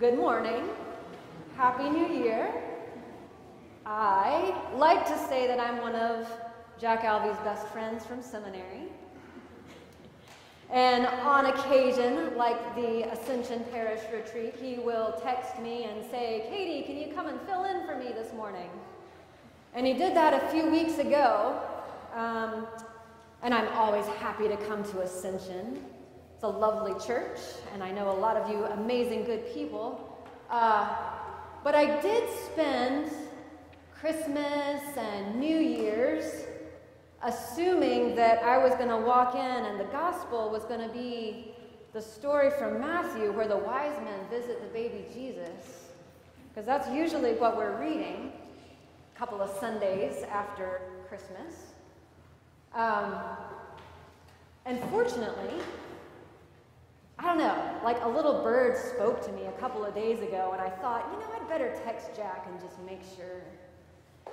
Good morning. Happy New Year. I like to say that I'm one of Jack Alvey's best friends from seminary. And on occasion, like the Ascension Parish retreat, he will text me and say, Katie, can you come and fill in for me this morning? And he did that a few weeks ago. Um, and I'm always happy to come to Ascension. A lovely church, and I know a lot of you amazing, good people. Uh, but I did spend Christmas and New Year's assuming that I was going to walk in and the gospel was going to be the story from Matthew where the wise men visit the baby Jesus. Because that's usually what we're reading a couple of Sundays after Christmas. Um, and fortunately, I don't know, like a little bird spoke to me a couple of days ago, and I thought, you know, I'd better text Jack and just make sure.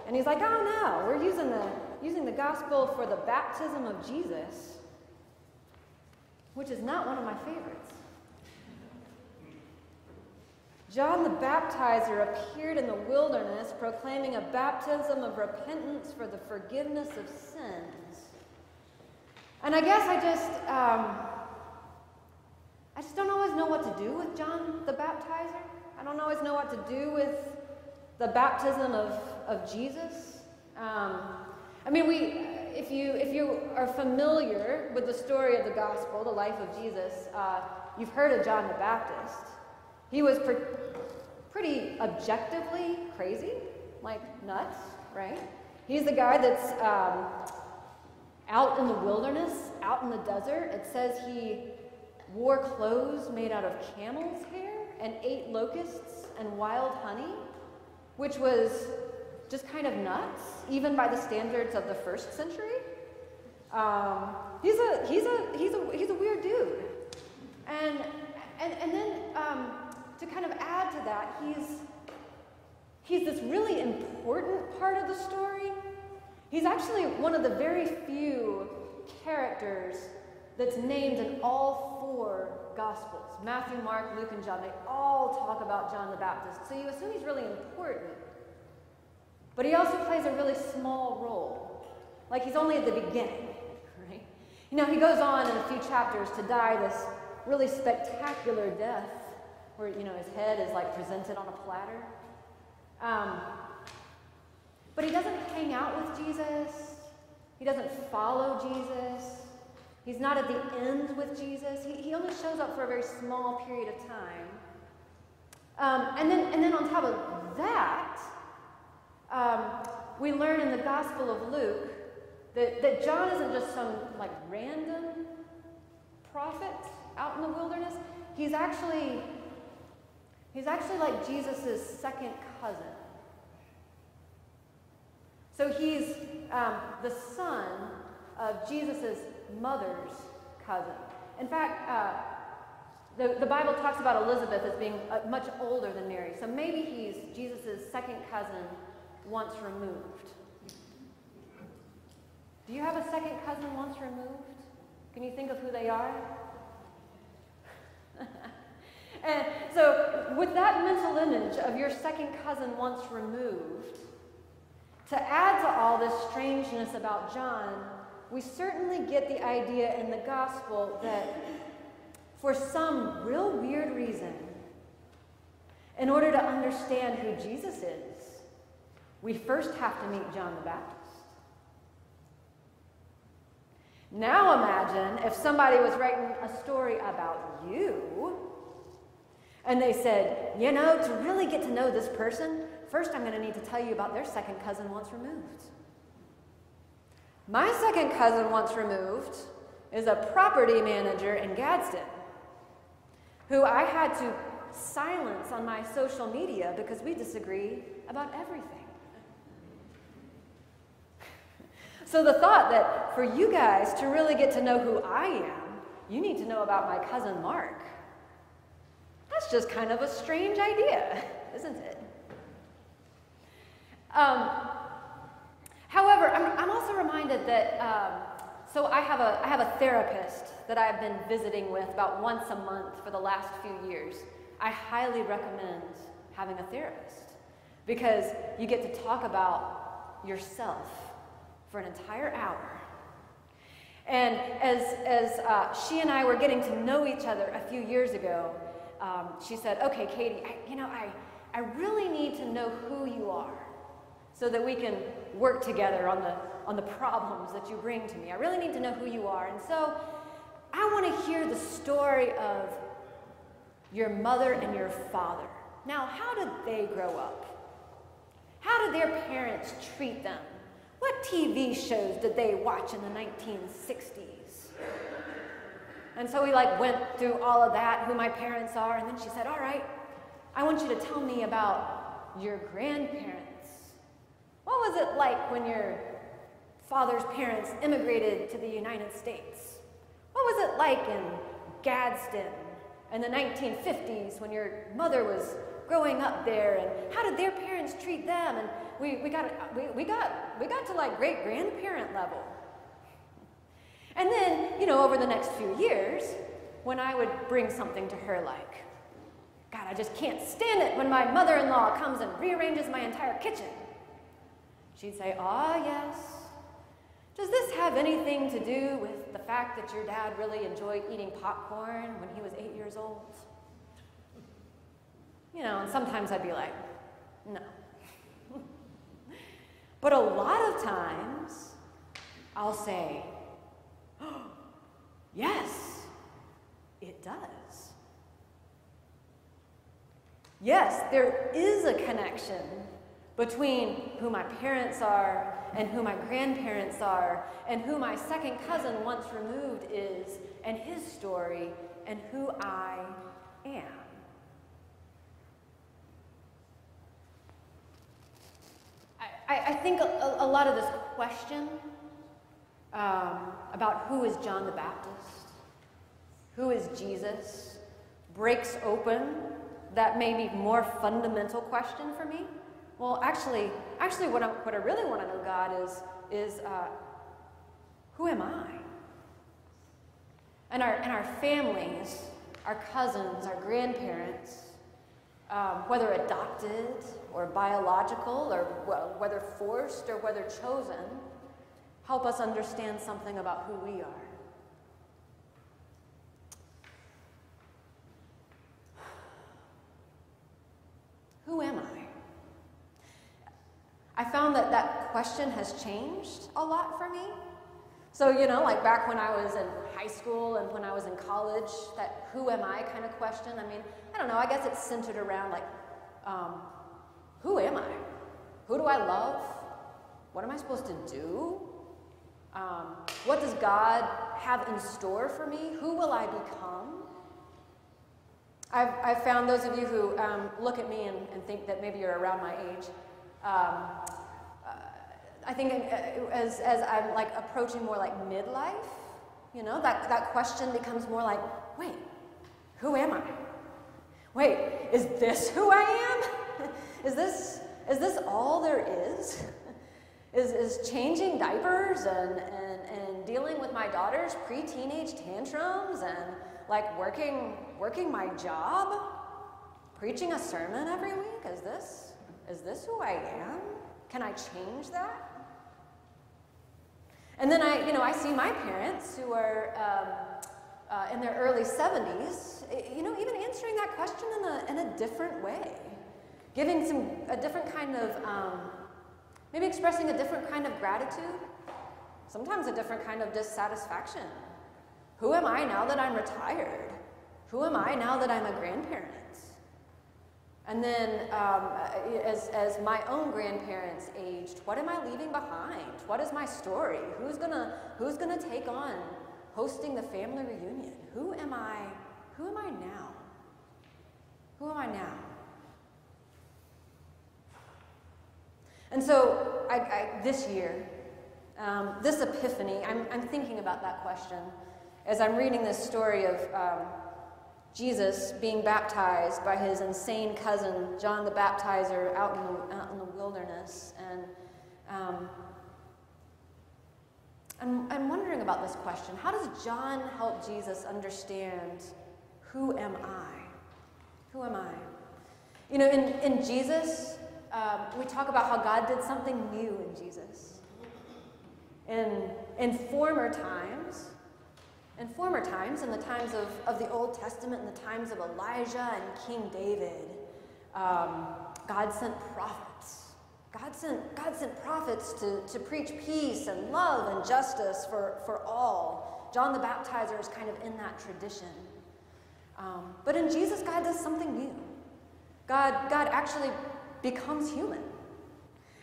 And he's like, oh no, we're using the, using the gospel for the baptism of Jesus, which is not one of my favorites. John the Baptizer appeared in the wilderness proclaiming a baptism of repentance for the forgiveness of sins. And I guess I just, um, always know what to do with John the Baptizer. I don't always know what to do with the baptism of, of Jesus. Um, I mean, we, if, you, if you are familiar with the story of the gospel, the life of Jesus, uh, you've heard of John the Baptist. He was pre- pretty objectively crazy, like nuts, right? He's the guy that's um, out in the wilderness, out in the desert. It says he wore clothes made out of camel's hair and ate locusts and wild honey, which was just kind of nuts, even by the standards of the first century. Um, he's, a, he's, a, he's, a, he's a weird dude. And, and, and then um, to kind of add to that, he's, he's this really important part of the story. He's actually one of the very few characters that's named in all four Gospels Matthew, Mark, Luke, and John. They all talk about John the Baptist. So you assume he's really important. But he also plays a really small role. Like he's only at the beginning, right? You know, he goes on in a few chapters to die this really spectacular death where, you know, his head is like presented on a platter. Um, but he doesn't hang out with Jesus. He doesn't follow Jesus. He's not at the end with Jesus. He, he only shows up for a very small period of time. Um, and, then, and then on top of that, um, we learn in the Gospel of Luke that, that John isn't just some like random prophet out in the wilderness. He's actually he's actually like Jesus' second cousin. So he's um, the son of Jesus' mother's cousin. In fact, uh, the, the Bible talks about Elizabeth as being uh, much older than Mary. So maybe he's Jesus' second cousin once removed. Do you have a second cousin once removed? Can you think of who they are? and so, with that mental image of your second cousin once removed, to add to all this strangeness about John, we certainly get the idea in the gospel that for some real weird reason, in order to understand who Jesus is, we first have to meet John the Baptist. Now imagine if somebody was writing a story about you and they said, you know, to really get to know this person, first I'm going to need to tell you about their second cousin once removed. My second cousin, once removed, is a property manager in Gadsden who I had to silence on my social media because we disagree about everything. So, the thought that for you guys to really get to know who I am, you need to know about my cousin Mark. That's just kind of a strange idea, isn't it? Um, However, I'm, I'm also reminded that, um, so I have, a, I have a therapist that I've been visiting with about once a month for the last few years. I highly recommend having a therapist because you get to talk about yourself for an entire hour. And as, as uh, she and I were getting to know each other a few years ago, um, she said, Okay, Katie, I, you know, I, I really need to know who you are so that we can work together on the, on the problems that you bring to me. I really need to know who you are. And so I want to hear the story of your mother and your father. Now, how did they grow up? How did their parents treat them? What TV shows did they watch in the 1960s? And so we like went through all of that, who my parents are, and then she said, "All right, I want you to tell me about your grandparents. What was it like when your father's parents immigrated to the United States? What was it like in Gadsden in the 1950s when your mother was growing up there and how did their parents treat them? And we, we got we, we got we got to like great grandparent level. And then you know over the next few years when i would bring something to her like god i just can't stand it when my mother-in-law comes and rearranges my entire kitchen she'd say ah yes does this have anything to do with the fact that your dad really enjoyed eating popcorn when he was eight years old you know, and sometimes I'd be like, no. but a lot of times, I'll say, yes, it does. Yes, there is a connection between who my parents are and who my grandparents are and who my second cousin once removed is and his story and who I am. I, think a, a, lot of this question um, about who is John the Baptist, who is Jesus, breaks open that maybe more fundamental question for me. Well, actually, actually, what I, what I really want to know, God, is is uh, who am I? And our and our families, our cousins, our grandparents, um, whether adopted or biological, or whether forced or whether chosen, help us understand something about who we are. Who am I? I found that that question has changed a lot for me. So, you know, like back when I was in high school and when I was in college, that who am I kind of question, I mean, I don't know, I guess it's centered around like, um, who am I? Who do I love? What am I supposed to do? Um, what does God have in store for me? Who will I become? I've, I've found those of you who um, look at me and, and, think that maybe you're around my age. I think uh, as, as I'm like approaching more like midlife, you know, that, that question becomes more like, wait, who am I? Wait, is this who I am? is this is this all there is? is, is changing diapers and, and, and dealing with my daughter's pre-teenage tantrums and like working working my job? Preaching a sermon every week? Is this is this who I am? Can I change that? And then I, you know, I see my parents who are um, uh, in their early 70s, you know, even answering that question in a, in a different way, giving some, a different kind of, um, maybe expressing a different kind of gratitude, sometimes a different kind of dissatisfaction. Who am I now that I'm retired? Who am I now that I'm a grandparent? And then, um, as, as my own grandparents aged, what am I leaving behind? What is my story? Who's gonna, who's gonna take on hosting the family reunion. Who am I? Who am I now? Who am I now? And so, I, I, this year, um, this epiphany, I'm, I'm, thinking about that question as I'm reading this story of um, Jesus being baptized by his insane cousin, John the Baptizer, out in the, out in the wilderness. And um, I'm, I'm wondering about this question. How does John help Jesus understand who am I? Who am I? You know, in, in Jesus, um, we talk about how God did something new in Jesus. In, in former times, in former times, in the times of, of the Old Testament, in the times of Elijah and King David, um, God sent prophets. God sent, God sent prophets to, to preach peace and love and justice for, for all. John the Baptizer is kind of in that tradition. Um, but in Jesus, God does something new. God, God actually becomes human.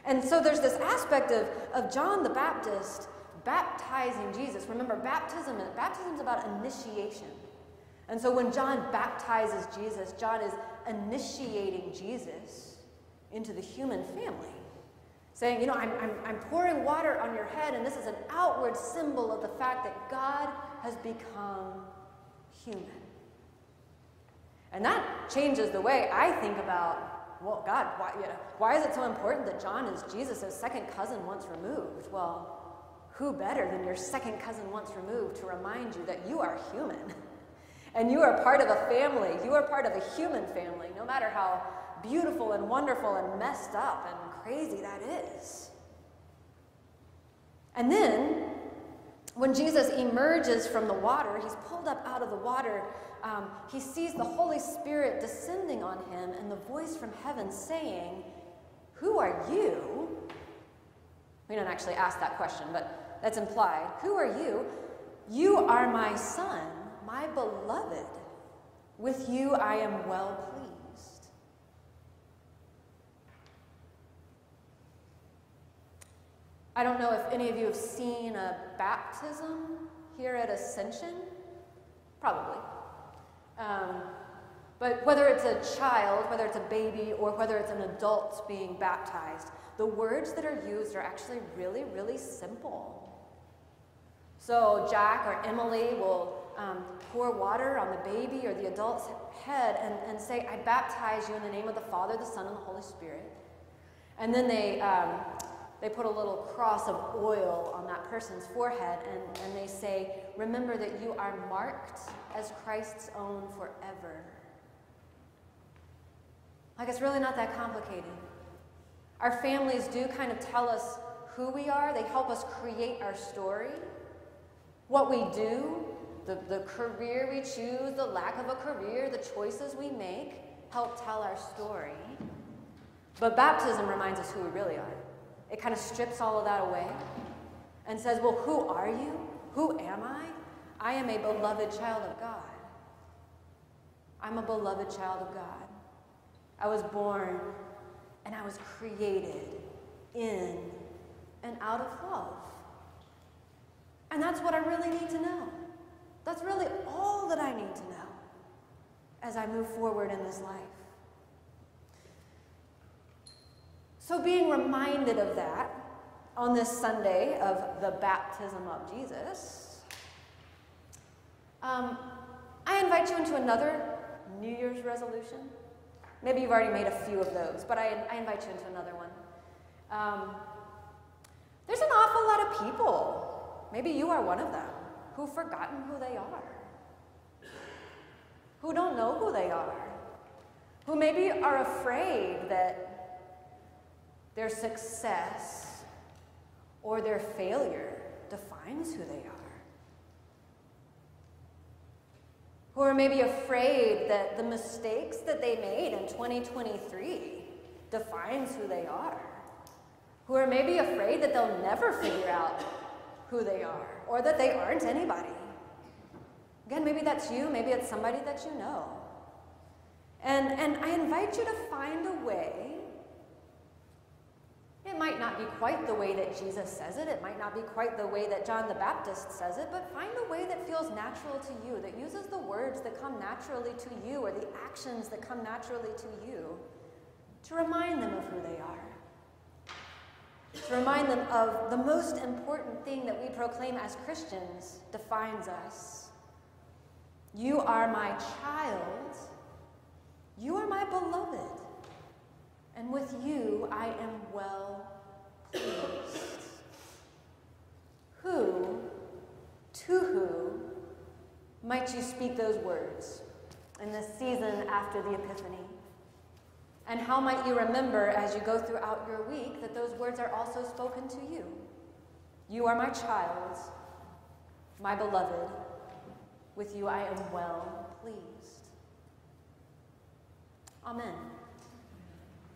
And so there's this aspect of, of John the Baptist baptizing Jesus. Remember, baptism, baptism is about initiation. And so when John baptizes Jesus, John is initiating Jesus into the human family. Saying, you know, I'm, I'm, I'm pouring water on your head, and this is an outward symbol of the fact that God has become human. And that changes the way I think about, well, God, why, you know, why is it so important that John is Jesus' second cousin once removed? Well, who better than your second cousin once removed to remind you that you are human? And you are part of a family. You are part of a human family, no matter how beautiful and wonderful and messed up and crazy that is. And then, when Jesus emerges from the water, he's pulled up out of the water um, he sees the Holy Spirit descending on him and the voice from heaven saying, Who are you? We don't actually ask that question, but that's implied. Who are you? You are my son, my beloved. With you I am well pleased. I don't know if any of you have seen a baptism here at Ascension. Probably. Um, but whether it's a child, whether it's a baby, or whether it's an adult being baptized, the words that are used are actually really, really simple. So Jack or Emily will um, pour water on the baby or the adult's head and, and say, I baptize you in the name of the Father, the Son, and the Holy Spirit. And then they, um, they put a little cross of oil on that person's forehead and, and they say, Remember that you are marked as Christ's own forever. Like, it's really not that complicated. Our families do kind of tell us who we are, they help us create our story. What we do, the, the career we choose, the lack of a career, the choices we make help tell our story. But baptism reminds us who we really are. It kind of strips all of that away and says, Well, who are you? Who am I? I am a beloved child of God. I'm a beloved child of God. I was born and I was created in and out of love. And that's what I really need to know. That's really all that I need to know as I move forward in this life. So, being reminded of that on this Sunday of the baptism of Jesus, um, I invite you into another New Year's resolution. Maybe you've already made a few of those, but I, I invite you into another one. Um, there's an awful lot of people, maybe you are one of them, who've forgotten who they are, who don't know who they are, who maybe are afraid that their success or their failure defines who they are. Who are maybe afraid that the mistakes that they made in 2023 defines who they are. Who are maybe afraid that they'll never figure out who they are or that they aren't anybody. Again, maybe that's you, maybe it's somebody that you know. And, and I invite you to find a way it might not be quite the way that Jesus says it, it might not be quite the way that John the Baptist says it, but find a way that feels natural to you, that uses the words that come naturally to you or the actions that come naturally to you to remind them of who they are. To remind them of the most important thing that we proclaim as Christians defines us. You are my child. You are my beloved and with you I am well pleased. who, to who, might you speak those words in this season after the Epiphany? And how might you remember as you go throughout your week that those words are also spoken to you? You are my child, my beloved. With you I am well pleased. Amen.